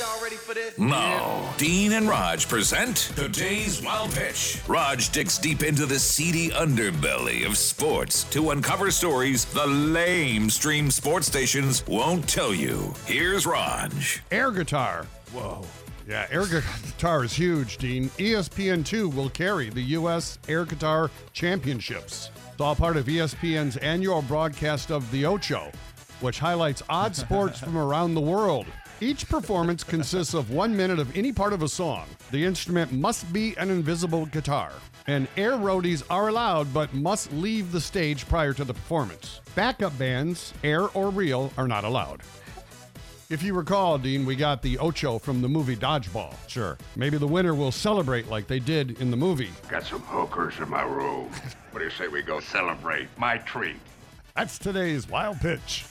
Y'all ready for this? No. Dean and Rog present today's Wild Pitch. Rog digs deep into the seedy underbelly of sports to uncover stories the lame stream sports stations won't tell you. Here's Rog. Air guitar. Whoa. Yeah, air guitar is huge, Dean. E ESPN2 will carry the U.S. Air Guitar Championships. It's all part of ESPN's annual broadcast of The Ocho, which highlights odd sports from around the world. Each performance consists of one minute of any part of a song. The instrument must be an invisible guitar. And air roadies are allowed but must leave the stage prior to the performance. Backup bands, air or real, are not allowed. If you recall, Dean, we got the Ocho from the movie Dodgeball. Sure. Maybe the winner will celebrate like they did in the movie. Got some hookers in my room. What do you say we go celebrate my treat? That's today's wild pitch.